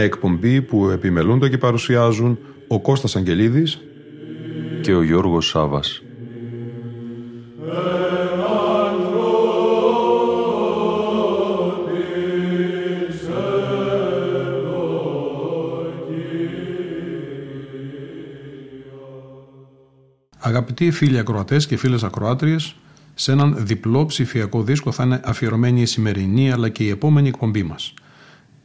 Μια εκπομπή που επιμελούνται και παρουσιάζουν ο Κώστας Αγγελίδης και ο Γιώργος Σάβας. Αγαπητοί φίλοι ακροατές και φίλες ακροάτριες, σε έναν διπλό ψηφιακό δίσκο θα είναι αφιερωμένη η σημερινή αλλά και η επόμενη εκπομπή μας.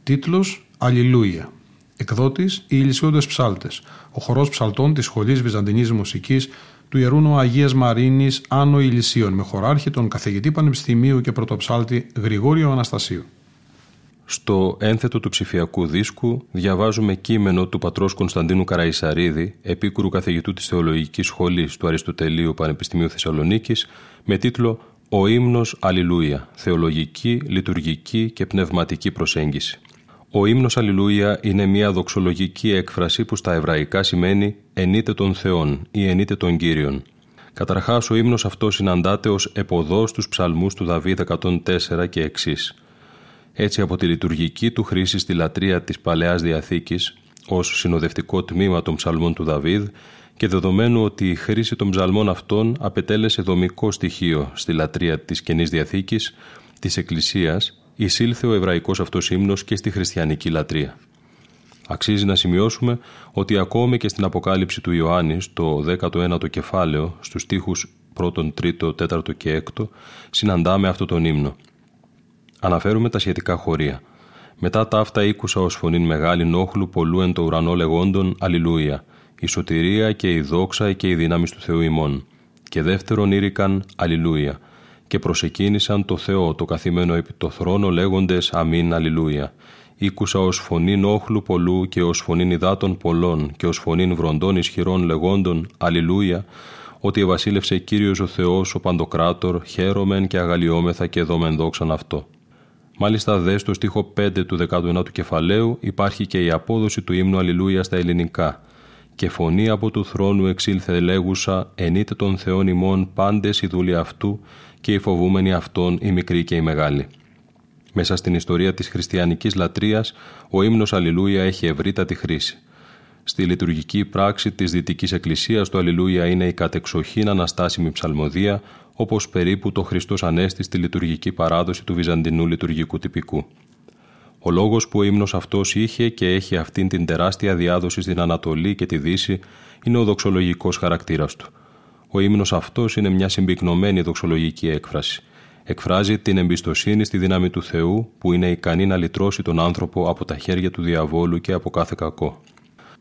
Τίτλος «Αλληλούια». Εκδότης «Οι Ηλισιώδες Ψάλτες», ο χορός ψαλτών της Σχολής Βυζαντινής Μουσικής του Ιερού Αγίας Μαρίνης Άνω Ηλισίων με χωράρχη τον καθηγητή Πανεπιστημίου και πρωτοψάλτη Γρηγόριο Αναστασίου. Στο ένθετο του ψηφιακού δίσκου διαβάζουμε κείμενο του πατρός Κωνσταντίνου Καραϊσαρίδη, επίκουρου καθηγητού της Θεολογικής Σχολής του Αριστοτελείου Πανεπιστημίου Θεσσαλονίκης, με τίτλο «Ο ύμνος Αλληλούια, θεολογική, λειτουργική και πνευματική προσέγγιση». Ο ύμνος Αλληλούια είναι μια δοξολογική έκφραση που στα εβραϊκά σημαίνει «ενείτε των Θεών» ή «ενείτε των Κύριων». Καταρχάς, ο ύμνος αυτός συναντάται ως εποδός στους ψαλμούς του Δαβίδ 104 και εξής. Έτσι από τη λειτουργική του χρήση στη λατρεία της Παλαιάς Διαθήκης ως συνοδευτικό τμήμα των ψαλμών του Δαβίδ και δεδομένου ότι η χρήση των ψαλμών αυτών απετέλεσε δομικό στοιχείο στη λατρεία της Καινής Διαθήκης, της Εκκλησίας, εισήλθε ο εβραϊκός αυτός ύμνος και στη χριστιανική λατρεία. Αξίζει να σημειώσουμε ότι ακόμη και στην Αποκάλυψη του Ιωάννη, στο 19ο κεφάλαιο, στους στίχους 1, 3, 4 και 6, συναντάμε αυτό τον ύμνο. Αναφέρουμε τα σχετικά χωρία. Μετά τα αυτά ήκουσα ως φωνήν μεγάλη νόχλου πολλού εν το ουρανό λεγόντων Αλληλούια, η σωτηρία και η δόξα και η δύναμη του Θεού ημών. Και δεύτερον ήρικαν Αλληλούια, και προσεκίνησαν το Θεό το καθημένο επί το θρόνο λέγοντες Αμήν Αλληλούια. Ήκουσα ως φωνήν όχλου πολλού και ως φωνήν υδάτων πολλών και ως φωνήν βροντών ισχυρών λεγόντων Αλληλούια, ότι ευασίλευσε Κύριος ο Θεός ο Παντοκράτορ, χαίρομεν και αγαλιόμεθα και δόμεν δόξαν αυτό. Μάλιστα δες στο στίχο 5 του 19ου κεφαλαίου υπάρχει και η απόδοση του ύμνου Αλληλούια στα ελληνικά και φωνή από του θρόνου εξήλθε λέγουσα «Ενείτε των Θεών ημών πάντες η δούλη αυτού και οι φοβούμενοι αυτών οι μικροί και οι μεγάλοι». Μέσα στην ιστορία της χριστιανικής λατρείας, ο ύμνος Αλληλούια έχει ευρύτατη χρήση. Στη λειτουργική πράξη της Δυτικής Εκκλησίας το Αλληλούια είναι η κατεξοχήν αναστάσιμη ψαλμοδία, όπως περίπου το Χριστός Ανέστη στη λειτουργική παράδοση του Βυζαντινού λειτουργικού τυπικού. Ο λόγος που ο ύμνος αυτός είχε και έχει αυτήν την τεράστια διάδοση στην Ανατολή και τη Δύση είναι ο δοξολογικός χαρακτήρας του. Ο ύμνος αυτός είναι μια συμπυκνωμένη δοξολογική έκφραση. Εκφράζει την εμπιστοσύνη στη δύναμη του Θεού που είναι ικανή να λυτρώσει τον άνθρωπο από τα χέρια του διαβόλου και από κάθε κακό.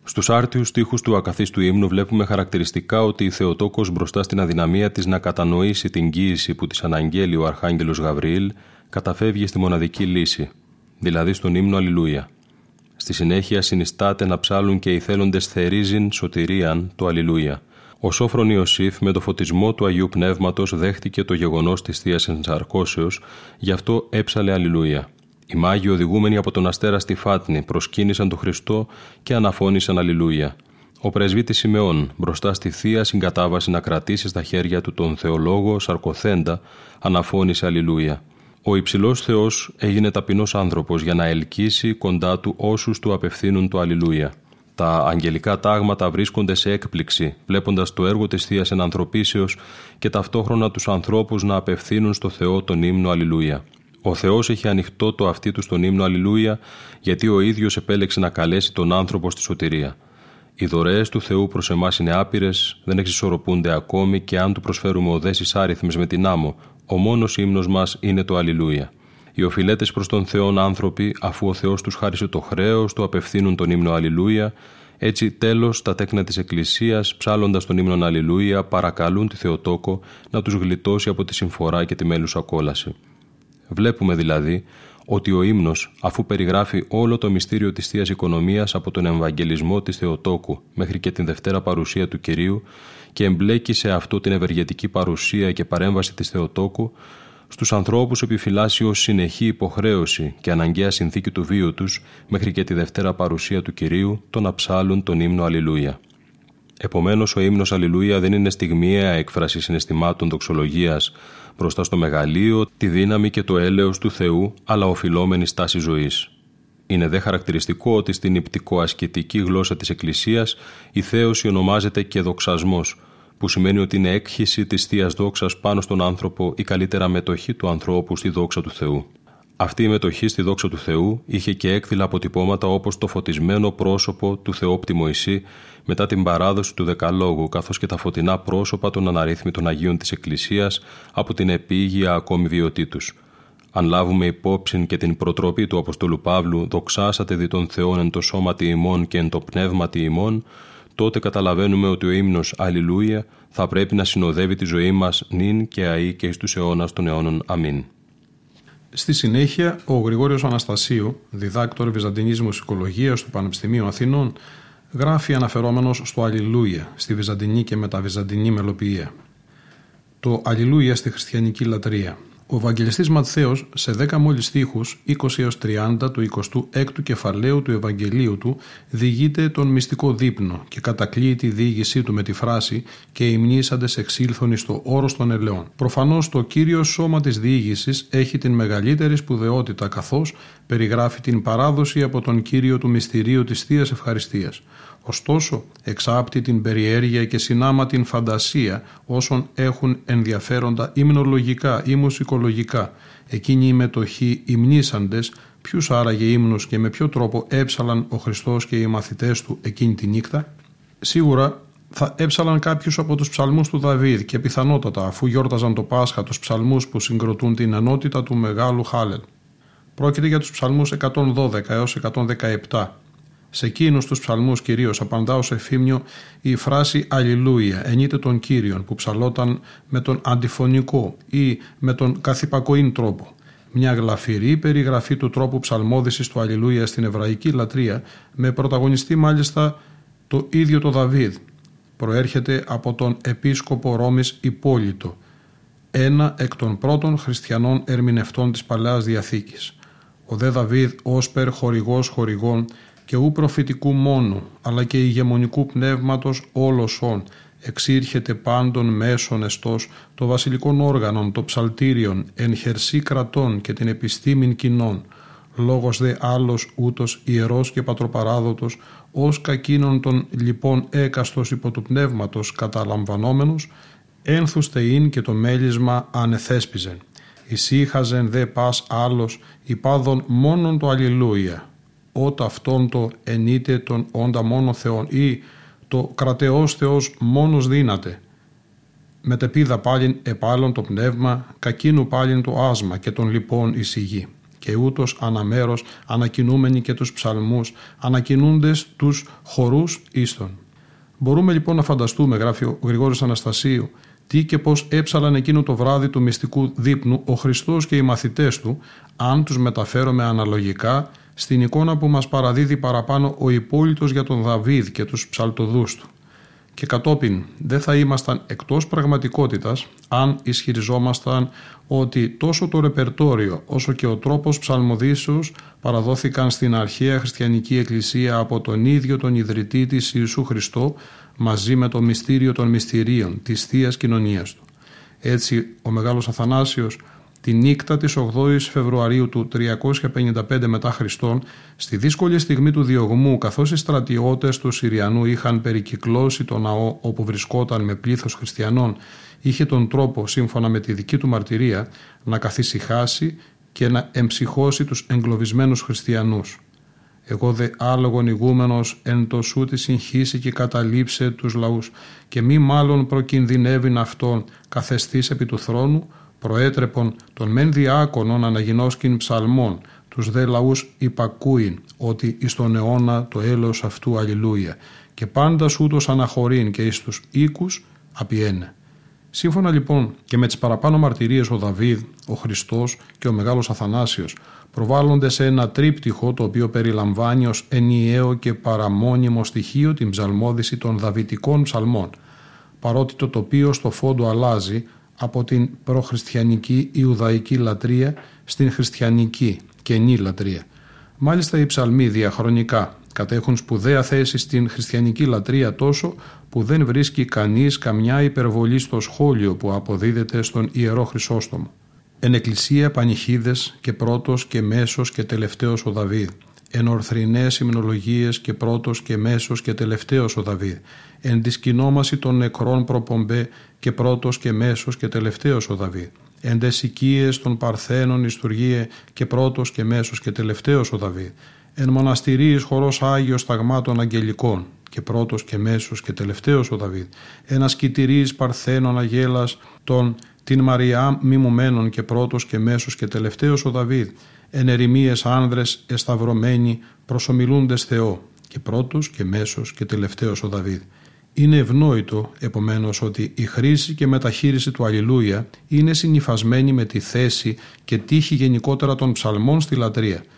Στους άρτιους στίχους του ακαθίστου ύμνου βλέπουμε χαρακτηριστικά ότι η Θεοτόκος μπροστά στην αδυναμία της να κατανοήσει την κοίηση που της αναγγέλει ο Αρχάγγελος Γαβριήλ, καταφεύγει στη μοναδική λύση, δηλαδή στον ύμνο Αλληλούια. Στη συνέχεια συνιστάται να ψάλουν και οι θέλοντες θερίζειν σωτηρίαν το Αλληλούια. Ο Σόφρον Ιωσήφ με το φωτισμό του Αγίου Πνεύματος δέχτηκε το γεγονός της θείας ενσαρκώσεως, γι' αυτό έψαλε Αλληλούια. Οι μάγοι οδηγούμενοι από τον αστέρα στη Φάτνη προσκύνησαν τον Χριστό και αναφώνησαν Αλληλούια. Ο πρεσβήτης Σιμεών, μπροστά στη θεία συγκατάβαση να κρατήσει στα χέρια του τον Θεολόγο Σαρκοθέντα, αναφώνησε Αλληλούια. Ο υψηλός Θεός έγινε ταπεινός άνθρωπος για να ελκύσει κοντά του όσους του απευθύνουν το Αλληλούια. Τα αγγελικά τάγματα βρίσκονται σε έκπληξη, βλέποντας το έργο της θείας ενανθρωπίσεω και ταυτόχρονα τους ανθρώπους να απευθύνουν στο Θεό τον ύμνο Αλληλούια. Ο Θεός έχει ανοιχτό το αυτί του στον ύμνο Αλληλούια, γιατί ο ίδιος επέλεξε να καλέσει τον άνθρωπο στη σωτηρία. Οι δωρεές του Θεού προς εμάς είναι άπειρες, δεν εξισορροπούνται ακόμη και αν του προσφέρουμε οδέσεις άριθμες με την άμμο, ο μόνος ύμνος μας είναι το Αλληλούια. Οι οφειλέτες προς τον Θεόν άνθρωποι, αφού ο Θεός τους χάρισε το χρέος, του απευθύνουν τον ύμνο Αλληλούια, Έτσι τέλος τα τέκνα της Εκκλησίας ψάλλοντας τον ύμνον Αλληλούια παρακαλούν τη Θεοτόκο να τους γλιτώσει από τη συμφορά και τη μέλουσα κόλαση. Βλέπουμε δηλαδή ότι ο ύμνος, αφού περιγράφει όλο το μυστήριο της Θείας Οικονομίας από τον Ευαγγελισμό της Θεοτόκου μέχρι και την Δευτέρα Παρουσία του Κυρίου και εμπλέκει σε αυτό την ευεργετική παρουσία και παρέμβαση της Θεοτόκου, στους ανθρώπους επιφυλάσσει ως συνεχή υποχρέωση και αναγκαία συνθήκη του βίου τους μέχρι και τη Δευτέρα Παρουσία του Κυρίου το να ψάλουν τον ύμνο Αλληλούια. Επομένως ο ύμνος Αλληλούια δεν είναι στιγμιαία έκφραση συναισθημάτων δοξολογίας μπροστά στο μεγαλείο, τη δύναμη και το έλεος του Θεού, αλλά οφειλόμενη στάση ζωής. Είναι δε χαρακτηριστικό ότι στην υπτικοασκητική γλώσσα της Εκκλησίας η θέωση ονομάζεται και δοξασμός, που σημαίνει ότι είναι έκχυση της θεία δόξας πάνω στον άνθρωπο ή καλύτερα μετοχή του ανθρώπου στη δόξα του Θεού. Αυτή η μετοχή στη δόξα του Θεού είχε και έκδηλα αποτυπώματα όπως το φωτισμένο πρόσωπο του Θεόπτη Μωυσή μετά την παράδοση του Δεκαλόγου καθώς και τα φωτεινά πρόσωπα των αναρρύθμιτων Αγίων της Εκκλησίας από την επίγεια ακόμη βιωτή τους. Αν λάβουμε υπόψη και την προτροπή του Αποστολού Παύλου «Δοξάσατε δι των Θεών εν το σώματι ημών και εν το πνεύματι ημών», τότε καταλαβαίνουμε ότι ο ύμνος «Αλληλούια» θα πρέπει να συνοδεύει τη ζωή μας νυν και αή και στους αιώνας των αιώνων. Αμήν. Στη συνέχεια, ο Γρηγόριος Αναστασίου, διδάκτορ Βυζαντινής Μουσικολογίας του Πανεπιστημίου Αθηνών, γράφει αναφερόμενος στο Αλληλούια, στη Βυζαντινή και μεταβυζαντινή μελοποιία. Το Αλληλούια στη χριστιανική λατρεία. Ο Ευαγγελιστής Ματθαίος σε 10 μόλις στίχους 20 30 του 26ου κεφαλαίου του Ευαγγελίου του διηγείται τον μυστικό δείπνο και κατακλείει τη διήγησή του με τη φράση «και οι μνήσαντες εξήλθον στο όρος των ελαιών». Προφανώς το κύριο σώμα της διήγησης έχει την μεγαλύτερη σπουδαιότητα καθώς περιγράφει την παράδοση από τον κύριο του μυστηρίου της Θείας Ευχαριστίας. Ωστόσο, εξάπτει την περιέργεια και συνάμα την φαντασία όσων έχουν ενδιαφέροντα ύμνολογικά ή μουσικολογικά. Εκείνοι οι μετοχοί υμνήσαντες, ποιους άραγε ύμνους και με ποιο τρόπο έψαλαν ο Χριστός και οι μαθητές του εκείνη τη νύχτα; Σίγουρα θα έψαλαν κάποιους από τους ψαλμούς του Δαβίδ και πιθανότατα αφού γιόρταζαν το Πάσχα τους ψαλμούς που συγκροτούν την ενότητα του Μεγάλου Χάλελ. Πρόκειται για τους ψαλμούς 112 έως 117 σε εκείνους τους ψαλμούς κυρίως απαντά ως εφήμιο η φράση Αλληλούια, ενείται των Κύριων, που ψαλόταν με τον αντιφωνικό ή με τον καθυπακοήν τρόπο. Μια γλαφυρή περιγραφή του τρόπου ψαλμόδησης του Αλληλούια στην εβραϊκή λατρεία, με πρωταγωνιστή μάλιστα το ίδιο το Δαβίδ. Προέρχεται από τον επίσκοπο Ρώμης Υπόλυτο, ένα εκ των πρώτων χριστιανών ερμηνευτών της Παλαιάς Διαθήκης. Ο δε Δαβίδ όσπερ χορηγός χορηγών και ου προφητικού μόνο, αλλά και ηγεμονικού πνεύματος όλωσον, εξήρχεται πάντων μέσων εστός το βασιλικών όργανων, το ψαλτήριον, εν χερσί κρατών και την επιστήμην κοινών, λόγος δε άλλος ούτως ιερός και πατροπαράδοτος, ως κακίνων των λοιπόν έκαστος υπό του πνεύματος καταλαμβανόμενος, ένθουστε ειν και το μέλισμα ανεθέσπιζεν. Ισύχαζεν δε πας άλλος υπάδων μόνον το αλληλούια, ότα αυτόν το ενείτε τον όντα μόνο Θεόν ή το κρατεός Θεός μόνος δύναται. Μετεπίδα πάλιν επάλλον το πνεύμα, κακίνου πάλιν το άσμα και τον λοιπόν εισηγεί. Και ούτως αναμέρος ανακοινούμενοι και τους ψαλμούς, ανακοινούντες τους χορούς ίστον. Μπορούμε λοιπόν να φανταστούμε, γράφει ο Γρηγόρης Αναστασίου, τι και πώς έψαλαν εκείνο το βράδυ του μυστικού δείπνου ο Χριστός και οι μαθητές του, αν τους μεταφέρομαι αναλογικά στην εικόνα που μας παραδίδει παραπάνω ο υπόλοιπος για τον Δαβίδ και τους ψαλτοδούς του. Και κατόπιν δεν θα ήμασταν εκτός πραγματικότητας αν ισχυριζόμασταν ότι τόσο το ρεπερτόριο όσο και ο τρόπος ψαλμοδίσεως παραδόθηκαν στην αρχαία χριστιανική εκκλησία από τον ίδιο τον ιδρυτή της Ιησού Χριστό μαζί με το μυστήριο των μυστηρίων της θείας Κοινωνίας του. Έτσι ο Μεγάλος Αθανάσιος τη νύχτα της 8ης Φεβρουαρίου του 355 μετά Χριστόν, στη δύσκολη στιγμή του διωγμού, καθώς οι στρατιώτες του Συριανού είχαν περικυκλώσει το ναό όπου βρισκόταν με πλήθος χριστιανών, είχε τον τρόπο, σύμφωνα με τη δική του μαρτυρία, να καθησυχάσει και να εμψυχώσει τους εγκλωβισμένους χριστιανούς. Εγώ δε άλογον ηγούμενος εν το σου της συγχύσει και καταλήψε τους λαούς και μη μάλλον προκινδυνεύειν αυτόν καθεστής επί του θρόνου, προέτρεπον των μεν διάκονων αναγινώσκην ψαλμών, τους δε λαούς υπακούειν ότι εις τον αιώνα το έλεος αυτού αλληλούια και πάντας ούτως αναχωρήν και εις τους οίκους απιένε. Σύμφωνα λοιπόν και με τις παραπάνω μαρτυρίες ο Δαβίδ, ο Χριστός και ο Μεγάλος Αθανάσιος προβάλλονται σε ένα τρίπτυχο το οποίο περιλαμβάνει ως ενιαίο και παραμόνιμο στοιχείο την ψαλμόδηση των δαβητικών ψαλμών παρότι το τοπίο στο φόντο αλλάζει από την προχριστιανική Ιουδαϊκή λατρεία στην χριστιανική καινή λατρεία. Μάλιστα οι ψαλμοί διαχρονικά κατέχουν σπουδαία θέση στην χριστιανική λατρεία τόσο που δεν βρίσκει κανείς καμιά υπερβολή στο σχόλιο που αποδίδεται στον Ιερό Χρυσόστομο. Εν εκκλησία πανηχίδες και πρώτος και μέσος και τελευταίος ο Δαβίδ. Εν ορθρινές υμνολογίες και πρώτος και μέσος και τελευταίος ο Δαβίδ. Εν της των νεκρών προπομπέ και πρώτος και μέσος και τελευταίος ο Δαβίδ. Εν οικίες των Παρθένων ιστουργίε και πρώτος και μέσος και τελευταίος ο Δαβίδ εν μοναστηρίης χορός Άγιος Ταγμάτων Αγγελικών και πρώτος και μέσος και τελευταίος ο Δαβίδ, ένα ασκητηρίης Παρθένων Αγέλας των την Μαριά μιμουμένων και πρώτος και μέσος και τελευταίος ο Δαβίδ, εν ερημίες άνδρες εσταυρωμένοι προσομιλούντες Θεό και πρώτος και μέσος και τελευταίος ο Δαβίδ. Είναι ευνόητο, επομένως, ότι η χρήση και μεταχείριση του Αλληλούια είναι συνυφασμένη με τη θέση και τύχη γενικότερα των ψαλμών στη λατρεία –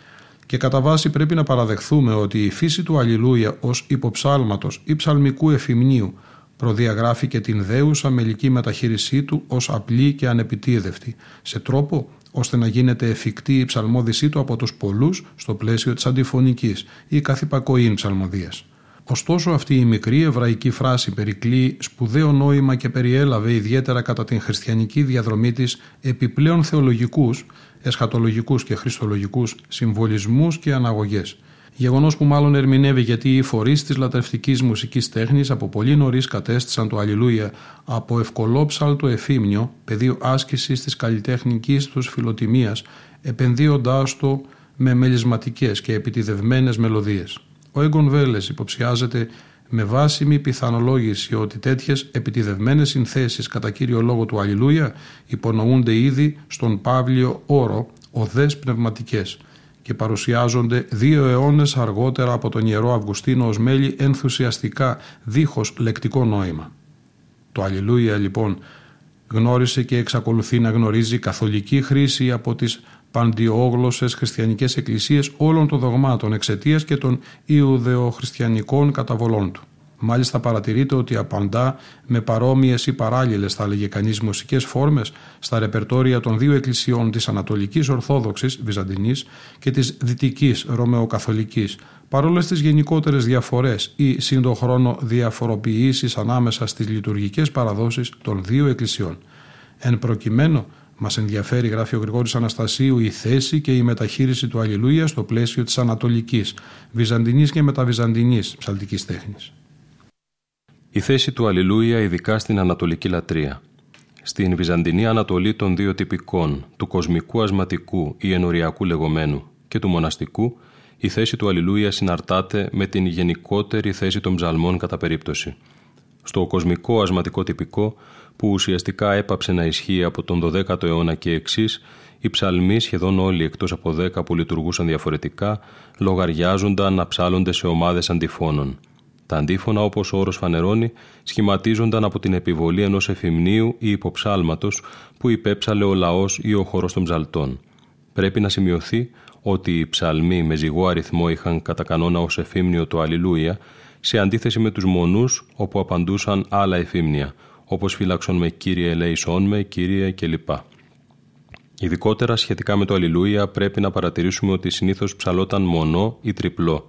και κατά βάση πρέπει να παραδεχθούμε ότι η φύση του Αλληλούια ως υποψάλματος ή ψαλμικού εφημνίου προδιαγράφει και την δέουσα μελική μεταχείρισή του ως απλή και ανεπιτίδευτη, σε τρόπο ώστε να γίνεται εφικτή η ψαλμόδησή του από τους πολλούς στο πλαίσιο της αντιφωνικής ή καθυπακοήν ψαλμοδίας. Ωστόσο αυτή η μικρή εβραϊκή φράση περικλεί σπουδαίο νόημα και περιέλαβε ιδιαίτερα κατά την χριστιανική διαδρομή της επιπλέον θεολογικούς εσχατολογικούς και χριστολογικούς συμβολισμούς και αναγωγές. Γεγονός που μάλλον ερμηνεύει γιατί οι φορείς της λατρευτικής μουσικής τέχνης από πολύ νωρίς κατέστησαν το Αλληλούια από ευκολόψαλτο εφήμνιο, πεδίο άσκησης της καλλιτεχνικής τους φιλοτιμίας, επενδύοντάς το με μελισματικές και επιτιδευμένες μελωδίες. Ο Έγκον Βέλες υποψιάζεται με βάσιμη πιθανολόγηση ότι τέτοιες επιτιδευμένες συνθέσεις κατά κύριο λόγο του Αλληλούια υπονοούνται ήδη στον Παύλιο όρο οδές πνευματικές και παρουσιάζονται δύο αιώνες αργότερα από τον Ιερό Αυγουστίνο ως μέλη ενθουσιαστικά δίχως λεκτικό νόημα. Το Αλληλούια λοιπόν γνώρισε και εξακολουθεί να γνωρίζει καθολική χρήση από τις παντιόγλωσσες χριστιανικές εκκλησίες όλων των δογμάτων εξαιτίας και των Ιουδεοχριστιανικών καταβολών του. Μάλιστα παρατηρείται ότι απαντά με παρόμοιες ή παράλληλες, θα έλεγε κανείς, μουσικές φόρμες στα ρεπερτόρια των δύο εκκλησιών της Ανατολικής Ορθόδοξης Βυζαντινής και της Δυτικής Ρωμαιοκαθολικής, παρόλε τις γενικότερες διαφορές ή σύντοχρόνο διαφοροποιήσεις ανάμεσα στις λειτουργικές παραδόσεις των δύο εκκλησιών. Εν προκειμένου, Μας ενδιαφέρει, γράφει ο Γρηγόρης Αναστασίου, η θέση και η μεταχείριση του Αλληλούια στο πλαίσιο της Ανατολικής, Βυζαντινής και μεταβυζαντινής ψαλτικής τέχνης. Η θέση του Αλληλούια ειδικά στην Ανατολική λατρεία. Στην Βυζαντινή Ανατολή των δύο τυπικών, του κοσμικού ασματικού ή ενοριακού λεγόμενου και του μοναστικού, η θέση του Αλληλούια συναρτάται με την γενικότερη θέση των ψαλμών κατά περίπτωση. Στο κοσμικό ασματικό τυπικό, που ουσιαστικά έπαψε να ισχύει από τον 12ο αιώνα και εξής, οι ψαλμοί σχεδόν όλοι εκτός από 10 που λειτουργούσαν διαφορετικά, λογαριάζονταν να ψάλλονται σε ομάδες αντιφώνων. Τα αντίφωνα, όπως ο όρος φανερώνει, σχηματίζονταν από την επιβολή ενός εφημνίου ή υποψάλματος που υπέψαλε ο λαός ή ο χώρος των ψαλτών. Πρέπει να σημειωθεί ότι οι ψαλμοί με ζυγό αριθμό είχαν κατά κανόνα ως εφήμνιο το Αλληλούια, σε αντίθεση με τους μονούς όπου απαντούσαν άλλα εφήμνια, όπως φύλαξον με Κύριε ελέησόν με, Κύριε κλπ. Ειδικότερα σχετικά με το Αλληλούια πρέπει να παρατηρήσουμε ότι συνήθως ψαλόταν μονό ή τριπλό.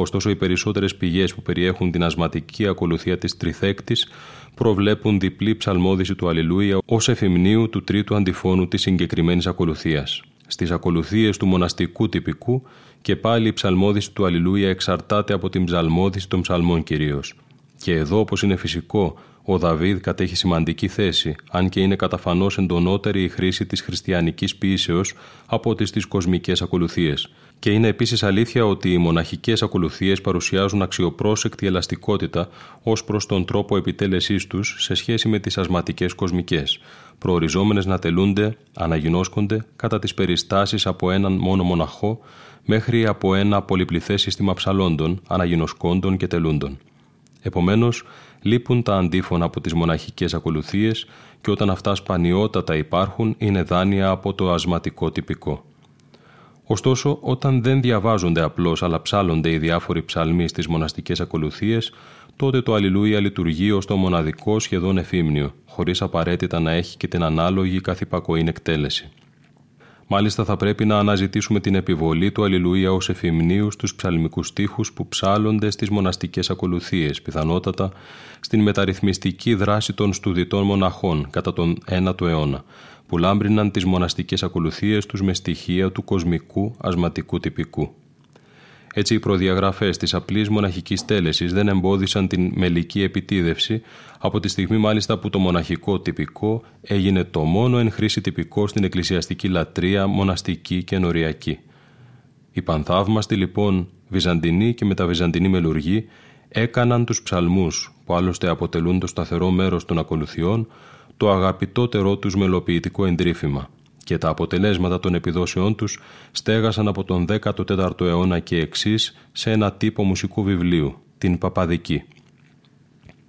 Ωστόσο, οι περισσότερες πηγές που περιέχουν την ασματική ακολουθία της τριθέκτης προβλέπουν διπλή ψαλμόδηση του Αλληλούια ως εφημνίου του τρίτου αντιφώνου της συγκεκριμένης ακολουθίας. Στις ακολουθίες του μοναστικού τυπικού και πάλι η ψαλμόδηση του Αλληλούια εξαρτάται από την ψαλμόδηση των ψαλμών κυρίως. Και εδώ, όπως είναι φυσικό, ο Δαβίδ κατέχει σημαντική θέση, αν και είναι καταφανώς εντονότερη η χρήση της χριστιανικής ποιήσεως από τις της κοσμικές ακολουθίες. Και είναι επίσης αλήθεια ότι οι μοναχικές ακολουθίες παρουσιάζουν αξιοπρόσεκτη ελαστικότητα ως προς τον τρόπο επιτέλεσής τους σε σχέση με τις ασματικές κοσμικές. προοριζόμενες να τελούνται, αναγινώσκονται κατά τις περιστάσεις από έναν μόνο μοναχό μέχρι από ένα πολυπληθές σύστημα ψαλόντων, αναγινωσκόντων και τελούντων. Επομένως, λείπουν τα αντίφωνα από τις μοναχικές ακολουθίες και όταν αυτά σπανιότατα υπάρχουν είναι δάνεια από το ασματικό τυπικό. Ωστόσο, όταν δεν διαβάζονται απλώς αλλά ψάλλονται οι διάφοροι ψαλμοί στις μοναστικές ακολουθίες, τότε το Αλληλούια λειτουργεί ως το μοναδικό σχεδόν εφήμνιο, χωρίς απαραίτητα να έχει και την ανάλογη καθυπακοήν εκτέλεση. Μάλιστα θα πρέπει να αναζητήσουμε την επιβολή του Αλληλούια ως εφημνίου στους ψαλμικούς στίχους που ψάλλονται στις μοναστικές ακολουθίες, πιθανότατα στην μεταρρυθμιστική δράση των στουδιτών μοναχών κατά τον 9ο αιώνα, που λάμπριναν τις μοναστικές ακολουθίες τους με στοιχεία του κοσμικού ασματικού τυπικού. Έτσι, οι προδιαγραφές της απλής μοναχικής τέλεσης δεν εμπόδισαν την μελική επιτίδευση από τη στιγμή μάλιστα που το μοναχικό τυπικό έγινε το μόνο εν χρήση τυπικό στην εκκλησιαστική λατρεία, μοναστική και νοριακή. Οι πανθαύμαστοι λοιπόν Βυζαντινοί και μεταβυζαντινοί μελουργοί έκαναν τους ψαλμούς που άλλωστε αποτελούν το σταθερό μέρος των ακολουθιών το αγαπητότερό τους μελοποιητικό εντρίφημα και τα αποτελέσματα των επιδόσεών τους στέγασαν από τον 14ο αιώνα και εξής σε ένα τύπο μουσικού βιβλίου, την Παπαδική.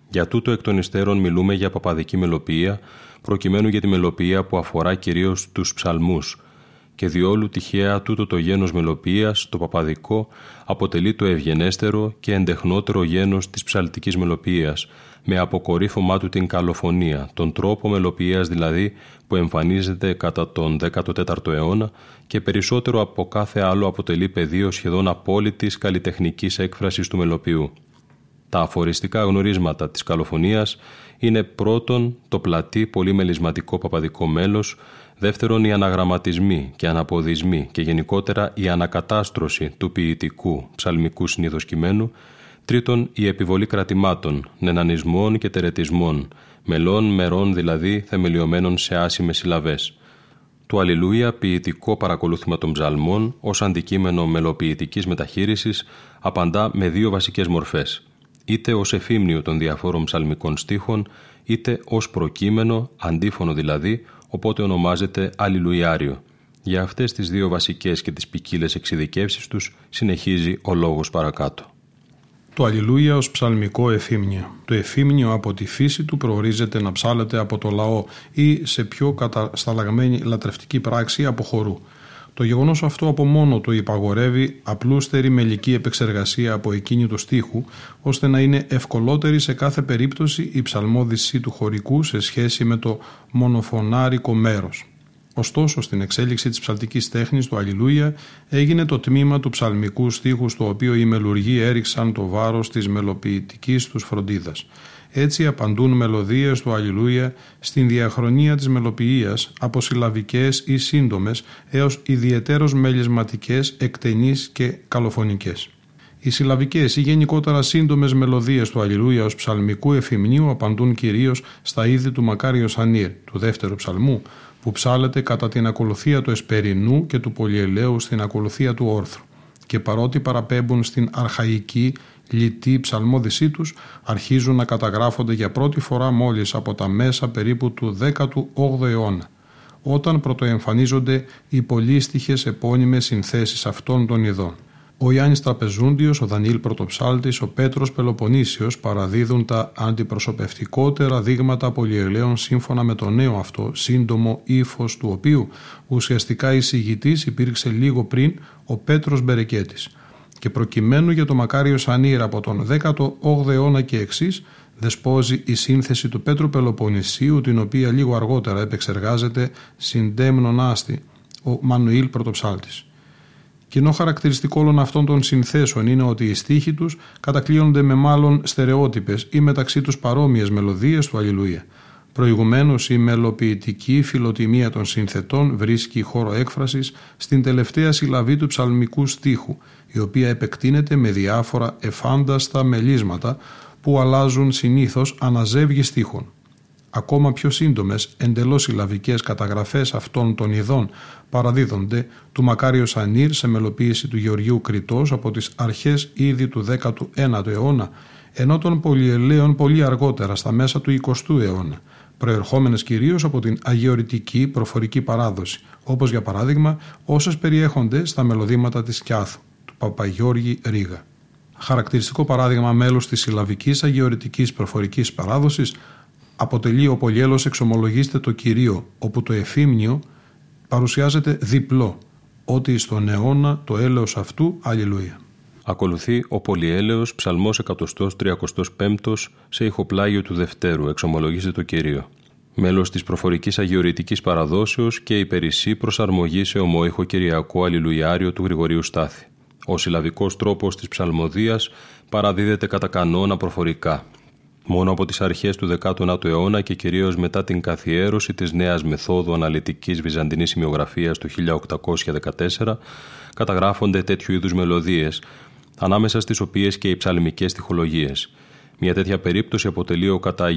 Για τούτο εκ των υστέρων μιλούμε για παπαδική μελοποιία, προκειμένου για τη μελοποιία που αφορά κυρίως τους ψαλμούς, και διόλου τυχαία τούτο το γένος μελοποιίας, το παπαδικό, αποτελεί το ευγενέστερο και εντεχνότερο γένος της ψαλτικής μελοποιίας, με αποκορύφωμά του την καλοφωνία, τον τρόπο μελοποιίας δηλαδή που εμφανίζεται κατά τον 14ο αιώνα και περισσότερο από κάθε άλλο αποτελεί πεδίο σχεδόν απόλυτης καλλιτεχνικής έκφρασης του μελοποιού. Τα αφοριστικά γνωρίσματα της καλοφωνίας είναι πρώτον το πλατή πολύ μελισματικό παπαδικό μέλος, δεύτερον οι αναγραμματισμοί και αναποδισμοί και γενικότερα η ανακατάστρωση του ποιητικού ψαλμικού συνήθως κειμένου, τρίτον η επιβολή κρατημάτων, νενανισμών και τερετισμών, μελών μερών δηλαδή θεμελιωμένων σε άσημες συλλαβές. Το Αλληλούια ποιητικό παρακολούθημα των ψαλμών ως αντικείμενο μελοποιητικής μεταχείρισης απαντά με δύο βασικές μορφές, είτε ως εφήμνιο των διαφόρων ψαλμικών στίχων, είτε ως προκείμενο, αντίφωνο δηλαδή, οπότε ονομάζεται Αλληλουιάριο. Για αυτές τις δύο βασικές και τις ποικίλες εξειδικεύσεις τους συνεχίζει ο λόγος παρακάτω. Το Αλληλούια ως ψαλμικό εφήμνιο. Το εφήμνιο από τη φύση του προορίζεται να ψάλεται από το λαό ή σε πιο κατασταλαγμένη λατρευτική πράξη από χορού. Το γεγονός αυτό από μόνο του υπαγορεύει απλούστερη μελική επεξεργασία από εκείνη του στίχου, ώστε να είναι ευκολότερη σε κάθε περίπτωση η ψαλμόδησή του χωρικού σε σχέση με το μονοφωνάρικο μέρος. Ωστόσο, στην εξέλιξη της ψαλτικής τέχνης του Αλληλούια έγινε το τμήμα του ψαλμικού στίχους στο οποίο οι μελουργοί έριξαν το βάρος της μελοποιητικής τους φροντίδας. Έτσι απαντούν μελωδίες του Αλληλούια στην διαχρονία της μελοποιίας από συλλαβικές ή σύντομες έως ιδιαιτέρως μελισματικές, εκτενείς και καλοφωνικές. Οι συλλαβικές ή γενικότερα σύντομες μελωδίες του Αλληλούια ως ψαλμικού εφημνίου απαντούν κυρίως στα είδη του Μακάριο Σανίρ, του δεύτερου ψαλμού, που ψάλεται κατά την ακολουθία του Εσπερινού και του Πολυελαίου στην ακολουθία του Όρθρου και παρότι παραπέμπουν στην αρχαϊκή λιτή ψαλμόδησή τους αρχίζουν να καταγράφονται για πρώτη φορά μόλις από τα μέσα περίπου του 18ου αιώνα όταν πρωτοεμφανίζονται οι πολύστιχες επώνυμες συνθέσεις αυτών των ειδών. Ο Γιάννη Τραπεζούντιος, ο Δανίλ Πρωτοψάλτης, ο Πέτρος Πελοποννήσιος παραδίδουν τα αντιπροσωπευτικότερα δείγματα πολυελαίων σύμφωνα με το νέο αυτό σύντομο ύφος του οποίου ουσιαστικά εισηγητή υπήρξε λίγο πριν ο Πέτρος Μπερεκέτης. Και προκειμένου για το Μακάριο Σανίρα από τον 18ο αιώνα και εξής, δεσπόζει η σύνθεση του Πέτρου Πελοποννησίου, την οποία λίγο αργότερα επεξεργάζεται συντέμνον άστη, ο Μανουήλ Πρωτοψάλτης. Κοινό χαρακτηριστικό όλων αυτών των συνθέσεων είναι ότι οι στίχοι τους κατακλείονται με μάλλον στερεότυπες ή μεταξύ τους παρόμοιες μελωδίες του Αλληλούια. Προηγουμένως, η μελοποιητική φιλοτιμία των συνθετών βρίσκει χώρο έκφρασης στην τελευταία συλλαβή του ψαλμικού στίχου, η οποία επεκτείνεται με διάφορα εφάνταστα μελίσματα που αλλάζουν συνήθως αναζεύγει στίχων. Ακόμα πιο σύντομες, εντελώς συλλαβικές καταγραφές αυτών των ειδών παραδίδονται του Μακάριο Σανίρ σε μελοποίηση του Γεωργίου Κρητός από τις αρχές ήδη του 19ου αιώνα, ενώ των Πολυελαίων πολύ αργότερα στα μέσα του 20ου αιώνα. προερχόμενες κυρίως από την αγιορητική προφορική παράδοση, όπως για παράδειγμα όσες περιέχονται στα μελωδήματα της Κιάθου, του Παπαγιώργη Ρίγα. Χαρακτηριστικό παράδειγμα μέλος της συλλαβικής αγιορητικής προφορικής παράδοσης αποτελεί ο πολιέλος εξομολογήστε το Κυρίο, όπου το εφήμνιο παρουσιάζεται διπλό, ότι στον αιώνα το έλεος αυτού, αλληλούια. Ακολουθεί ο πολυέλεος ψαλμός 135 σε ηχοπλάγιο του Δευτέρου, εξομολογήστε το Κυρίο. Μέλος της προφορικής αγιορητικής παραδόσεως και υπερισή προσαρμογή σε ομόηχο κυριακό αλληλουιάριο του Γρηγορίου Στάθη. Ο συλλαβικός τρόπος της ψαλμοδίας παραδίδεται κατά κανόνα προφορικά, Μόνο από τις αρχές του 19ου αιώνα και κυρίως μετά την καθιέρωση της νέας μεθόδου αναλυτικής βυζαντινής σημειογραφίας του 1814 καταγράφονται τέτοιου είδους μελωδίες, ανάμεσα στις οποίες και οι ψαλμικές στοιχολογίες. Μια τέτοια περίπτωση αποτελεί ο κατά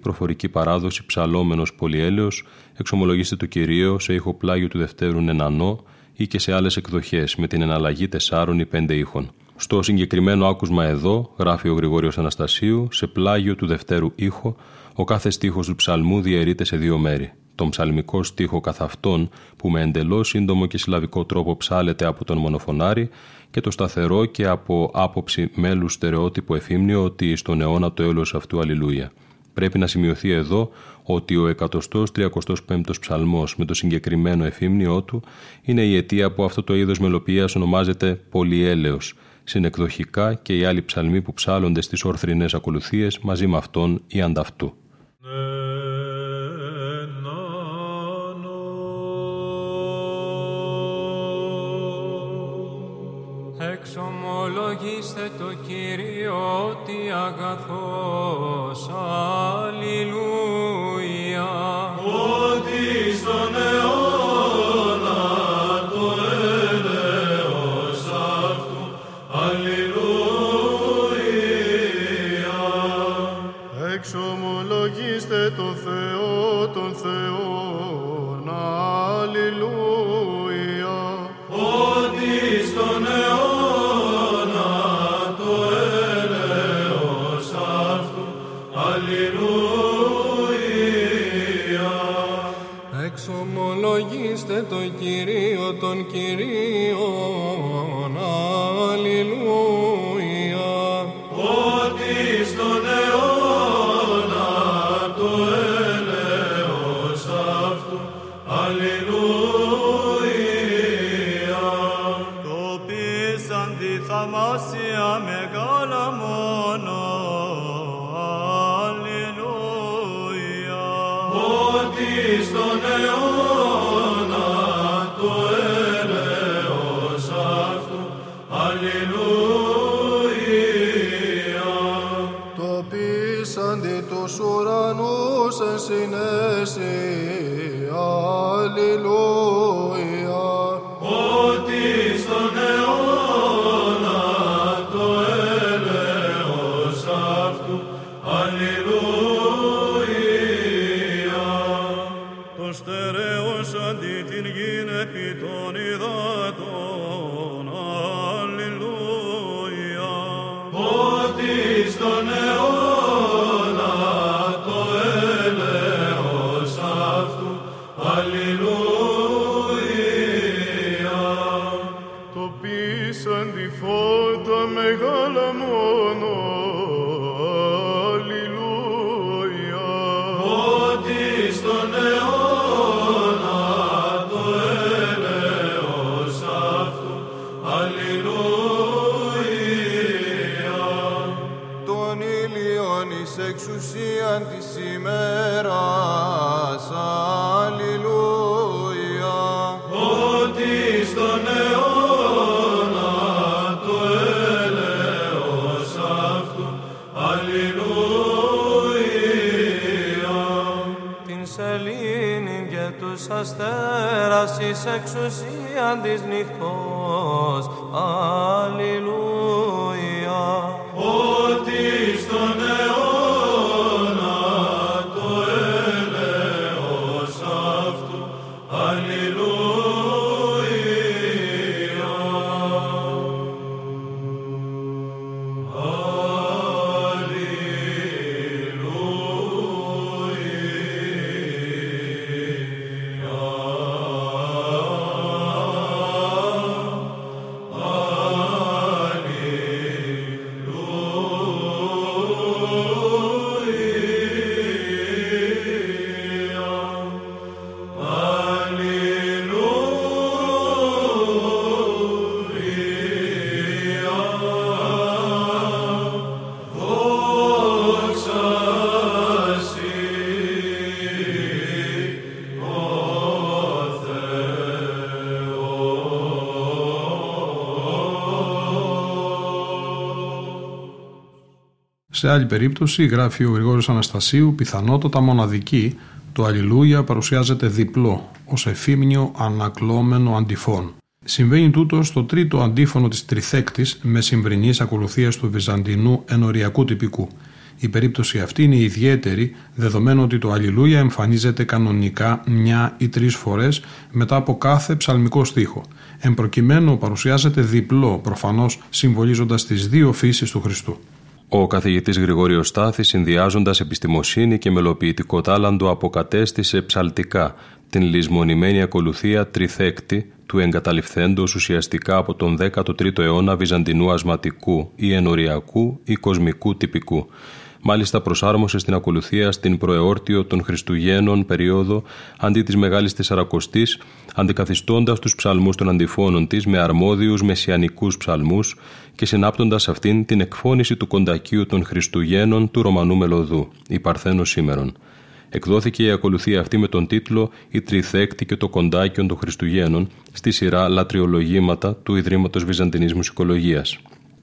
προφορική παράδοση ψαλόμενος πολυέλεος, εξομολογήστε το κυρίως σε ήχο πλάγιο του Δευτέρου Νενανό ή και σε άλλες εκδοχές με την εναλλαγή τεσσάρων ή πέντε ήχων. Στο συγκεκριμένο άκουσμα εδώ, γράφει ο Γρηγόριος Αναστασίου, σε πλάγιο του δευτέρου ήχο, ο κάθε στίχος του ψαλμού διαιρείται σε δύο μέρη. Τον ψαλμικό στίχο καθ' αυτόν, που με εντελώς σύντομο και συλλαβικό τρόπο ψάλεται από τον μονοφωνάρι, και το σταθερό και από άποψη μέλους στερεότυπο εφήμνιο ότι στον αιώνα το έλος αυτού αλληλούια. Πρέπει να σημειωθεί εδώ ότι ο 135ος ψαλμός με το συγκεκριμένο εφήμνιό του είναι η αιτία που αυτό το είδος μελοποιίας ονομάζεται πολυέλεος, συνεκδοχικά και οι άλλοι ψαλμοί που ψάλλονται στις ορθρινές ακολουθίες μαζί με αυτόν ή ανταυτού. Εξομολογήστε το Κύριο ότι αγαθός, Αλληλούια. Doce εξουσίαν της νυχτός. Σε άλλη περίπτωση, γράφει ο Γρηγόριος Αναστασίου, πιθανότατα μοναδική, το Αλληλούια παρουσιάζεται διπλό, ως εφήμνιο ανακλώμενο αντιφών. Συμβαίνει τούτος στο τρίτο αντίφωνο της τριθέκτης με συμβρινής ακολουθίας του βυζαντινού ενοριακού τυπικού. Η περίπτωση αυτή είναι ιδιαίτερη, δεδομένου ότι το Αλληλούια εμφανίζεται κανονικά μια ή τρεις φορές μετά από κάθε ψαλμικό στίχο. Εν προκειμένου παρουσιάζεται διπλό, προφανώς συμβολίζοντας τις δύο φύσεις του Χριστού. Ο καθηγητής Γρηγόριος Στάθη, συνδυάζοντας επιστημοσύνη και μελοποιητικό τάλαντο, αποκατέστησε ψαλτικά την λησμονημένη ακολουθία τριθέκτη του εγκαταλειφθέντος ουσιαστικά από τον 13ο αιώνα βυζαντινού ασματικού ή ενοριακού ή κοσμικού τυπικού. Μάλιστα προσάρμοσε στην ακολουθία στην προεόρτιο των Χριστουγέννων περίοδο αντί της Μεγάλης Τεσσαρακοστής, αντικαθιστώντας τους ψαλμούς των αντιφώνων της με αρμόδιους μεσιανικούς ψαλμούς και συνάπτοντας αυτήν την εκφώνηση του κοντακίου των Χριστουγέννων του Ρωμανού Μελωδού, η Παρθένος σήμερον. Εκδόθηκε η ακολουθία αυτή με τον τίτλο «Η Τριθέκτη και το Κοντάκιον των Χριστουγέννων» στη σειρά «Λατριολογήματα» του Ιδρύματος Βυζαντινής Μουσικολογίας.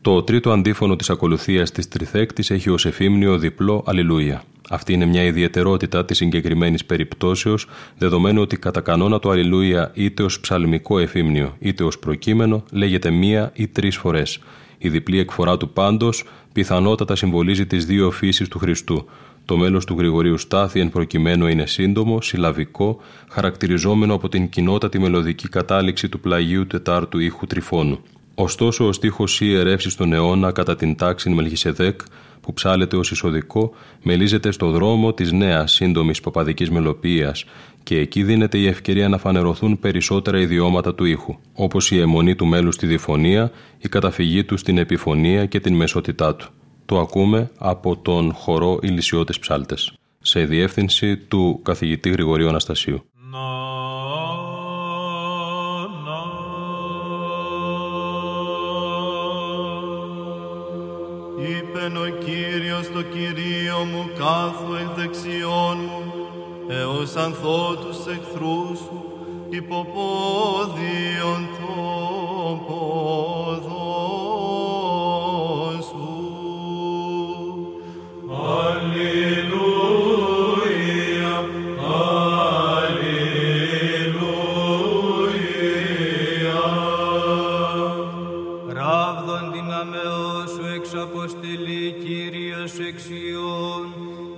Το τρίτο αντίφωνο της ακολουθίας της Τριθέκτης έχει ως εφήμνιο διπλό «Αλληλούια». Αυτή είναι μια ιδιαιτερότητα της συγκεκριμένης περιπτώσεως, δεδομένου ότι κατά κανόνα το Αλληλούια είτε ως ψαλμικό εφήμνιο είτε ως προκείμενο λέγεται μία ή τρεις φορές. Η διπλή εκφορά του πάντως πιθανότατα συμβολίζει τις δύο φύσεις του Χριστού, το μέλος του Γρηγορίου Στάθη εν προκειμένου είναι σύντομο, συλλαβικό, χαρακτηριζόμενο από την κοινότατη μελωδική κατάληξη του πλαγίου τετάρτου ήχου τριφώνου. Ωστόσο, ο στίχος «Η ιερεύση στον αιώνα» κατά την τάξη Μελχισεδέκ, που ψάλεται ως εισοδικό, μελίζεται στο δρόμο της νέας σύντομης παπαδικής μελοποίηση και εκεί δίνεται η ευκαιρία να φανερωθούν περισσότερα ιδιώματα του ήχου, όπως η αιμονή του μέλου στη διφωνία, η καταφυγή του στην επιφωνία και την μεσότητά του. Το ακούμε από τον χορό Ηλισιώτες Ψάλτες, σε διεύθυνση του καθηγητή Γρηγορίου Αναστασίου. Είπεν ο Κύριος το Κυρίο μου κάθου εκ δεξιών μου, έως ανθώ τους εχθρούς σου, υποπόδιον των ποδών σου. Ράβδον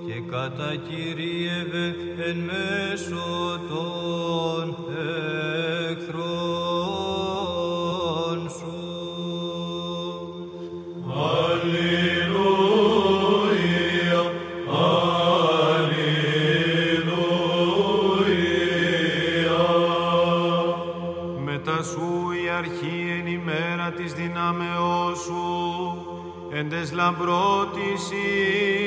και κατακυρίευε εν μέσω των εχθρών σου. Μετά σου η αρχή εν ημέρα της δυνάμεώς σου, εν τες λαμπρότησης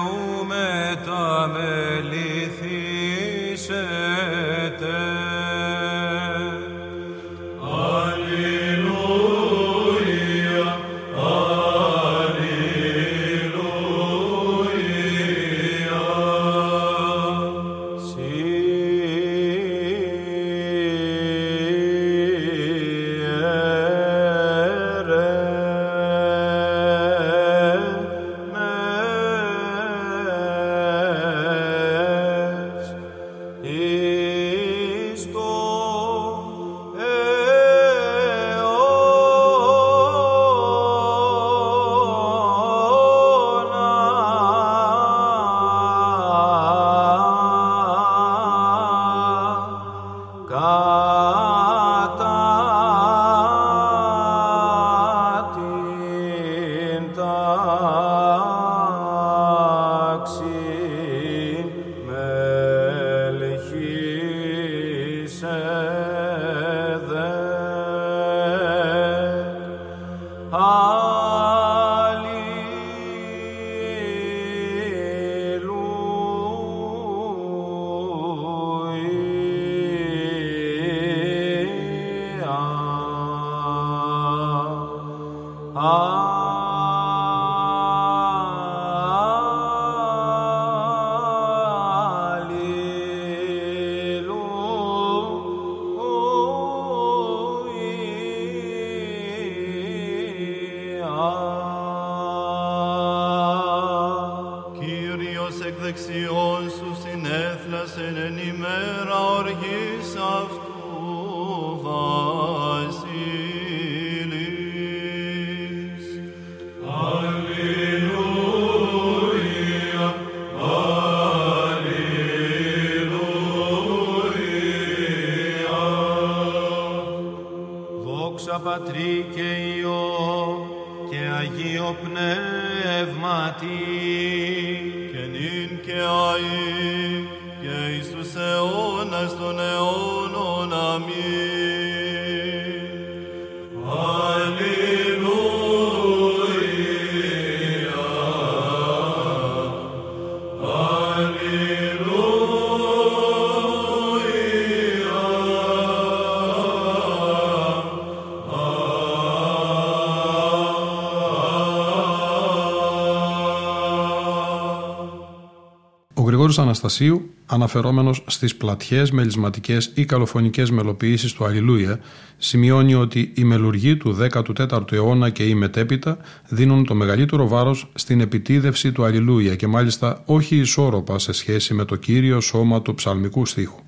Αναστασίου, αναφερόμενος στις πλατιές, μελισματικές ή καλοφωνικές μελοποιήσεις του Αλληλούια, σημειώνει ότι οι μελουργοί του 14ου αιώνα και οι μετέπειτα δίνουν το μεγαλύτερο βάρος στην επιτίδευση του Αλληλούια και μάλιστα όχι ισόρροπα σε σχέση με το κύριο σώμα του ψαλμικού στίχου.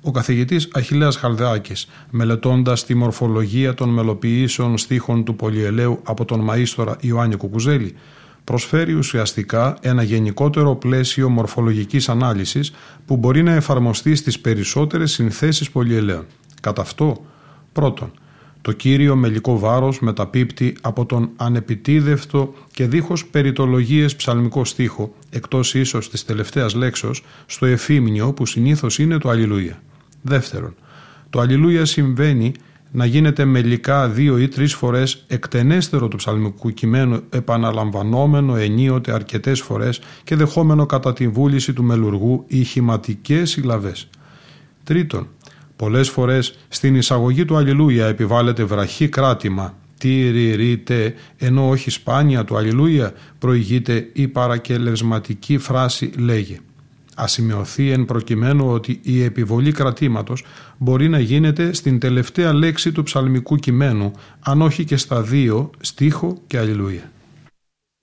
Ο καθηγητής Αχιλέας Χαλδεάκης, μελετώντας τη μορφολογία των μελοποιήσεων στίχων του Πολυελαίου από τον μαΐστορα Ιωάννη Κουκουζέλη, προσφέρει ουσιαστικά ένα γενικότερο πλαίσιο μορφολογικής ανάλυσης που μπορεί να εφαρμοστεί στις περισσότερες συνθέσεις πολυελαίων. Κατά αυτό, πρώτον, το κύριο μελικό βάρος μεταπίπτει από τον ανεπιτίδευτο και δίχως περιτολογίες ψαλμικό στίχο, εκτός ίσως της τελευταίας λέξεως, στο εφήμνιο που συνήθως είναι το Αλληλούια. Δεύτερον, το Αλληλούια συμβαίνει να γίνεται μελικά δύο ή τρεις φορές εκτενέστερο του ψαλμικού κειμένου επαναλαμβανόμενο ενίοτε αρκετές φορές και δεχόμενο κατά τη βούληση του μελουργού ηχηματικές συλλαβές. Τρίτον, πολλές φορές στην εισαγωγή του Αλληλούια επιβάλλεται βραχή κράτημα τι ριρείτε, ενώ όχι σπάνια του Αλληλούια προηγείται η παρακελευσματική φράση λέγει ασημειωθεί εν προκειμένου ότι η επιβολή κρατήματος μπορεί να γίνεται στην τελευταία λέξη του ψαλμικού κειμένου, αν όχι και στα δύο, στίχο και αλληλούια.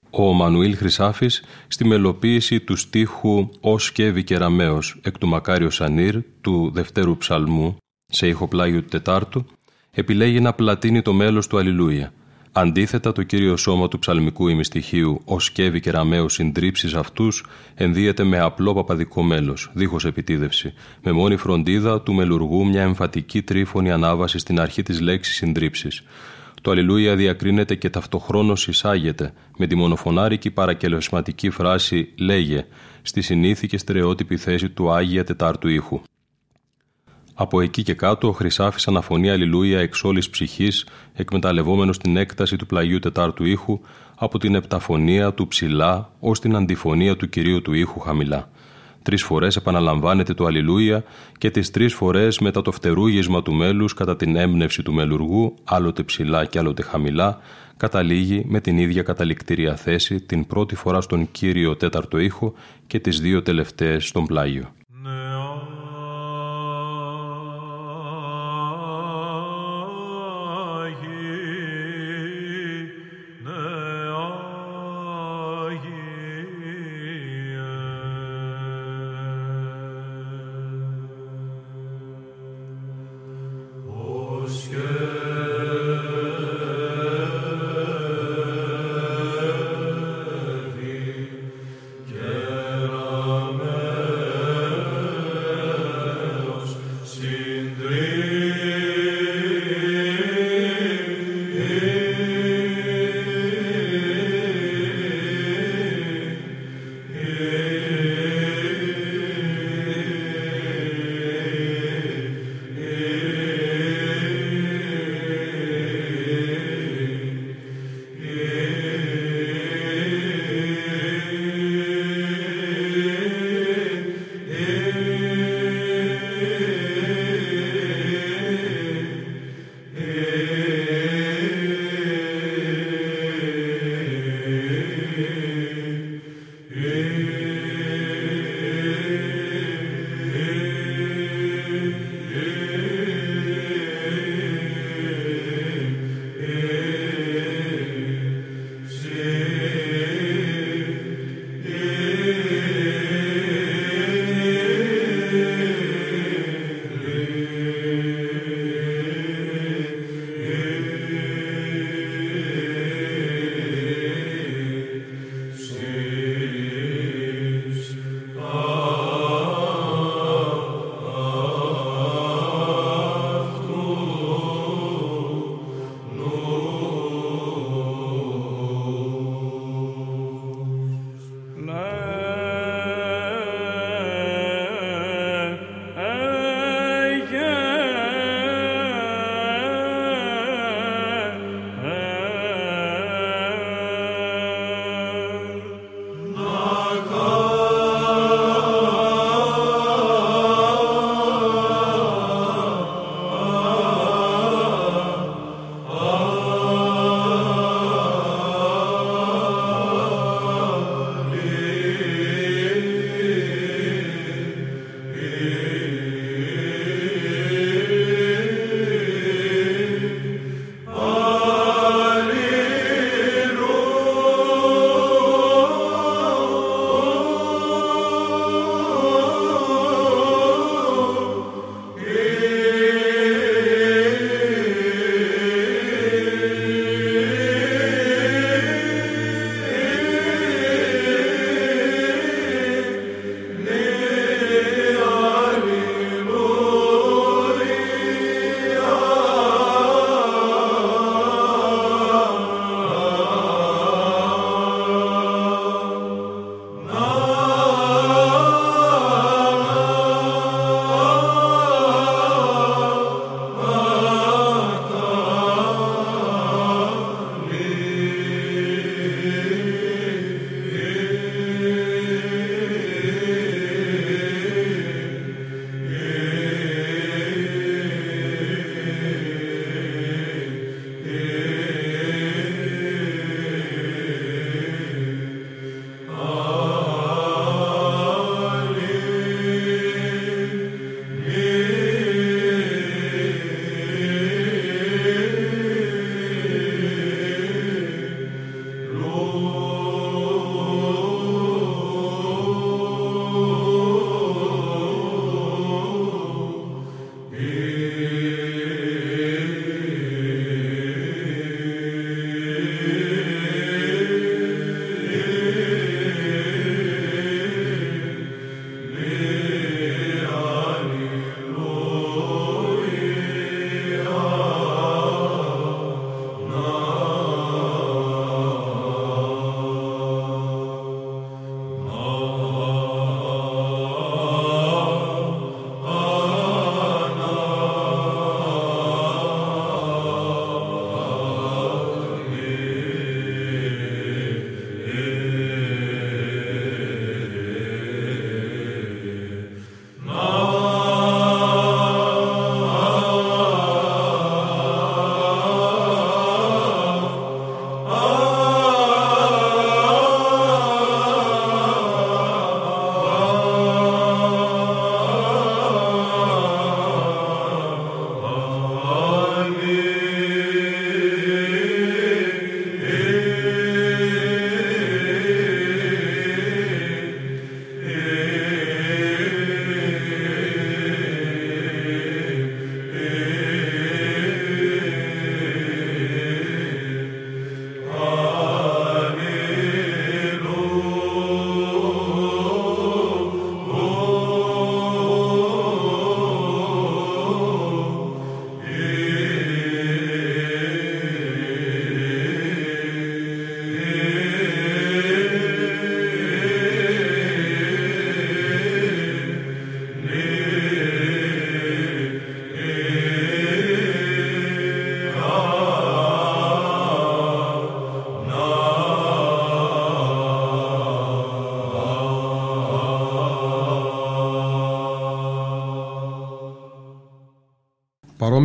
Ο Μανουήλ Χρυσάφης στη μελοποίηση του στίχου «Ω σκεύη και ραμαίος» εκ του Μακάριο Σανίρ του Δευτέρου Ψαλμού σε ηχοπλάγιο του Τετάρτου επιλέγει να πλατείνει το μέλος του Αλληλούια – Αντίθετα, το κύριο σώμα του ψαλμικού ημιστοιχείου, ω σκεύη και ραμαίου συντρίψεις αυτούς, ενδύεται με απλό παπαδικό μέλος, δίχως επιτίδευση, με μόνη φροντίδα του μελουργού μια εμφατική τρίφωνη ανάβαση στην αρχή της λέξης συντρίψει. Το Αλληλούια διακρίνεται και ταυτοχρόνως εισάγεται με τη μονοφωνάρικη παρακελεσματική φράση «λέγε» στη συνήθη και στερεότυπη θέση του Άγια Τετάρτου ήχου. Από εκεί και κάτω ο Χρυσάφης αναφωνεί αλληλούια εξ όλης ψυχής, εκμεταλλευόμενος την έκταση του πλαγιού τετάρτου ήχου από την επταφωνία του ψηλά ως την αντιφωνία του κυρίου του ήχου χαμηλά. Τρεις φορές επαναλαμβάνεται το Αλληλούια και τις τρεις φορές μετά το φτερούγισμα του μέλους κατά την έμπνευση του μελουργού, άλλοτε ψηλά και άλλοτε χαμηλά, καταλήγει με την ίδια καταληκτήρια θέση την πρώτη φορά στον κύριο τέταρτο ήχο και τις δύο τελευταίες στον πλάγιο.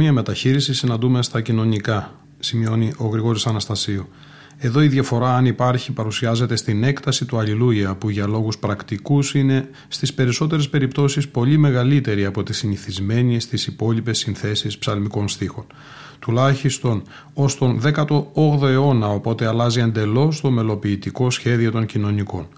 Παρόμοια μεταχείρισης συναντούμε στα κοινωνικά, σημειώνει ο Γρηγόρης Αναστασίου. Εδώ η διαφορά, αν υπάρχει, παρουσιάζεται στην έκταση του Αλληλούια, που για λόγους πρακτικούς είναι στις περισσότερες περιπτώσεις πολύ μεγαλύτερη από τη συνηθισμένη στις υπόλοιπες συνθέσεις ψαλμικών στίχων. Τουλάχιστον ως τον 18ο αιώνα, οπότε αλλάζει εντελώς το μελοποιητικό σχέδιο των κοινωνικών.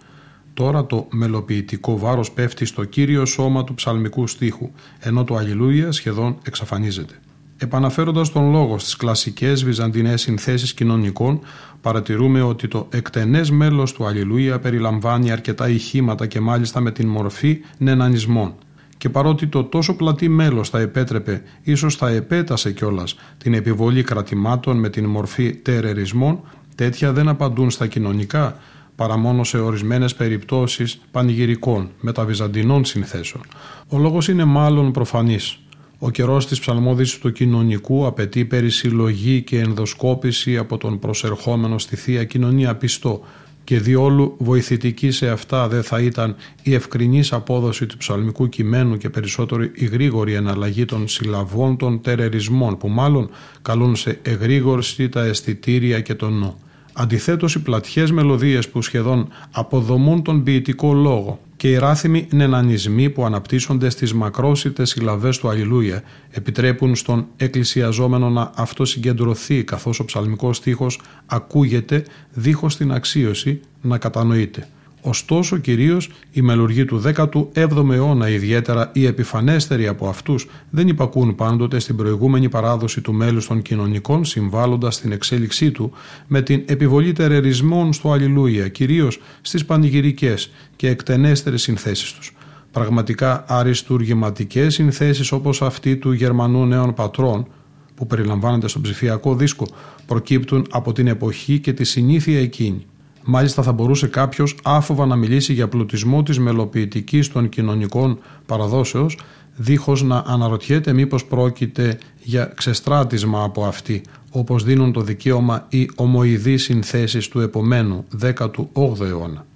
Τώρα το μελοποιητικό βάρος πέφτει στο κύριο σώμα του ψαλμικού στίχου, ενώ το Αλληλούια σχεδόν εξαφανίζεται. Επαναφέροντας τον λόγο στις κλασικές βυζαντινές συνθέσεις κοινωνικών, παρατηρούμε ότι το εκτενές μέλος του Αλληλούια περιλαμβάνει αρκετά ηχήματα και μάλιστα με την μορφή νενανισμών. Και παρότι το τόσο πλατή μέλος θα επέτρεπε, ίσως θα επέτασε κιόλας την επιβολή κρατημάτων με την μορφή τερερισμών, τέτοια δεν απαντούν στα κοινωνικά, παρά μόνο σε ορισμένες περιπτώσεις πανηγυρικών, μεταβυζαντινών συνθέσεων. Ο λόγος είναι μάλλον προφανής. Ο καιρός της ψαλμόδησης του κοινωνικού απαιτεί περισυλλογή και ενδοσκόπηση από τον προσερχόμενο στη θεία κοινωνία πιστό και διόλου βοηθητική σε αυτά δεν θα ήταν η ευκρινής απόδοση του ψαλμικού κειμένου και περισσότερο η γρήγορη εναλλαγή των συλλαβών των τερερισμών που μάλλον καλούν σε εγρήγορση τα αισθητήρια και τον νου. Αντιθέτως οι πλατιές μελωδίες που σχεδόν αποδομούν τον ποιητικό λόγο και οι ράθιμοι νενανισμοί που αναπτύσσονται στις μακρόσιτες συλλαβές του Αλληλούια επιτρέπουν στον εκκλησιαζόμενο να αυτοσυγκεντρωθεί καθώς ο ψαλμικός στίχος ακούγεται δίχως την αξίωση να κατανοείται. Ωστόσο, κυρίως οι μελουργοί του 17ου αιώνα, ιδιαίτερα οι επιφανέστεροι από αυτούς, δεν υπακούν πάντοτε στην προηγούμενη παράδοση του μέλους των κοινωνικών, συμβάλλοντας στην εξέλιξή του με την επιβολή τερερισμών στο Αλληλούια, κυρίως στις πανηγυρικές και εκτενέστερες συνθέσεις τους. Πραγματικά αριστούργηματικές συνθέσεις όπως αυτή του Γερμανού Νέων Πατρών, που περιλαμβάνεται στον ψηφιακό δίσκο, προκύπτουν από την εποχή και τη συνήθεια εκείνη. Μάλιστα θα μπορούσε κάποιος άφοβα να μιλήσει για πλουτισμό της μελοποιητικής των κοινωνικών παραδόσεως δίχως να αναρωτιέται μήπως πρόκειται για ξεστράτισμα από αυτή όπως δίνουν το δικαίωμα οι ομοειδείς συνθέσεις του επομένου 18ου αιώνα.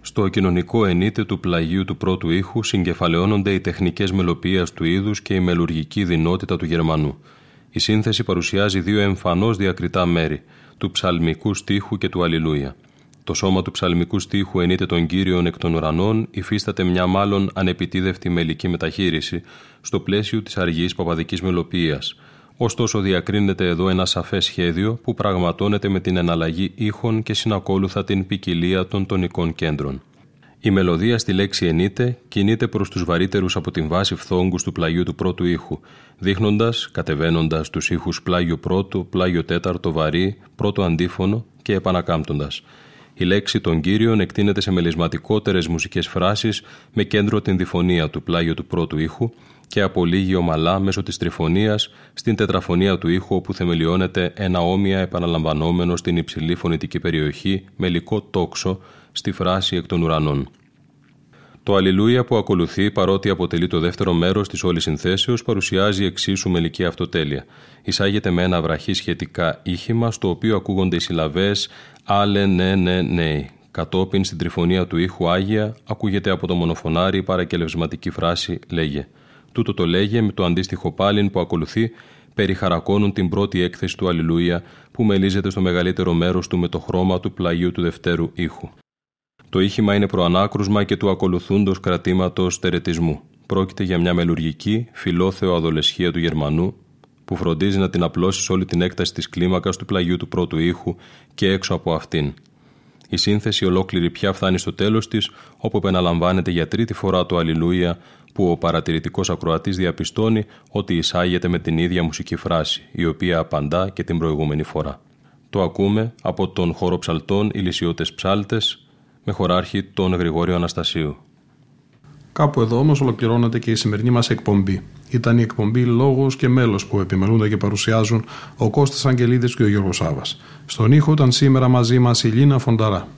Στο κοινωνικό ενίτε του πλαγίου του πρώτου ήχου συγκεφαλαιώνονται οι τεχνικές μελοποιίας του είδους και η μελουργική δυνότητα του Γερμανού. Η σύνθεση παρουσιάζει δύο εμφανώς διακριτά μέρη – του ψαλμικού στίχου και του Αλληλούια. Το σώμα του ψαλμικού στίχου ενείται των Κύριων εκ των ουρανών, υφίσταται μια μάλλον ανεπιτίδευτη μελική μεταχείριση στο πλαίσιο της αργής παπαδικής μελοποίηση. Ωστόσο, διακρίνεται εδώ ένα σαφές σχέδιο που πραγματώνεται με την εναλλαγή ήχων και συνακόλουθα την ποικιλία των τονικών κέντρων. Η μελωδία στη λέξη ενείται κινείται προς τους βαρύτερους από την βάση φθόγκους του πλαγιού του πρώτου ήχου, δείχνοντας, κατεβαίνοντας τους ήχους πλάγιο πρώτο, πλάγιο τέταρτο, βαρύ, πρώτο αντίφωνο και επανακάμπτοντας. Η λέξη των κύριων εκτείνεται σε μελισματικότερες μουσικές φράσεις με κέντρο την διφωνία του πλάγιο του πρώτου ήχου και απολύγει ομαλά μέσω της τριφωνίας στην τετραφωνία του ήχου όπου θεμελιώνεται ένα όμοια επαναλαμβανόμενο στην υψηλή φωνητική περιοχή μελικό τόξο στη φράση εκ των ουρανών. Το Αλληλούια που ακολουθεί, παρότι αποτελεί το δεύτερο μέρος της όλης συνθέσεως, παρουσιάζει εξίσου μελική αυτοτέλεια. Εισάγεται με ένα βραχή σχετικά ήχημα, στο οποίο ακούγονται οι συλλαβές Άλε, ναι, ναι, ναι. Κατόπιν στην τριφωνία του ήχου Άγια, ακούγεται από το μονοφωνάρι η παρακελευσματική φράση Λέγε. Τούτο το λέγε με το αντίστοιχο πάλιν που ακολουθεί περιχαρακώνουν την πρώτη έκθεση του Αλληλούια που μελίζεται στο μεγαλύτερο μέρος του με το χρώμα του πλαγιού του δευτέρου ήχου. Το ήχημα είναι προανάκρουσμα και του ακολουθούντος κρατήματος τερετισμού. Πρόκειται για μια μελουργική, φιλόθεο αδολεσχία του Γερμανού, που φροντίζει να την απλώσει σε όλη την έκταση της κλίμακας του πλαγιού του πρώτου ήχου και έξω από αυτήν. Η σύνθεση ολόκληρη πια φτάνει στο τέλος της, όπου επαναλαμβάνεται για τρίτη φορά το Αλληλούια, που ο παρατηρητικός ακροατής διαπιστώνει ότι εισάγεται με την ίδια μουσική φράση, η οποία απαντά και την προηγούμενη φορά. Το ακούμε από τον χώρο ψαλτών Ηλισιώτε Ψάλτες, με χωράρχη τον Γρηγόριο Αναστασίου. Κάπου εδώ όμως ολοκληρώνεται και η σημερινή μας εκπομπή. Ήταν η εκπομπή Λόγος και Μέλος που επιμελούνται και παρουσιάζουν ο Κώστας Αγγελίδης και ο Γιώργος Σάβα. Στον ήχο ήταν σήμερα μαζί μας η Λίνα Φονταρά.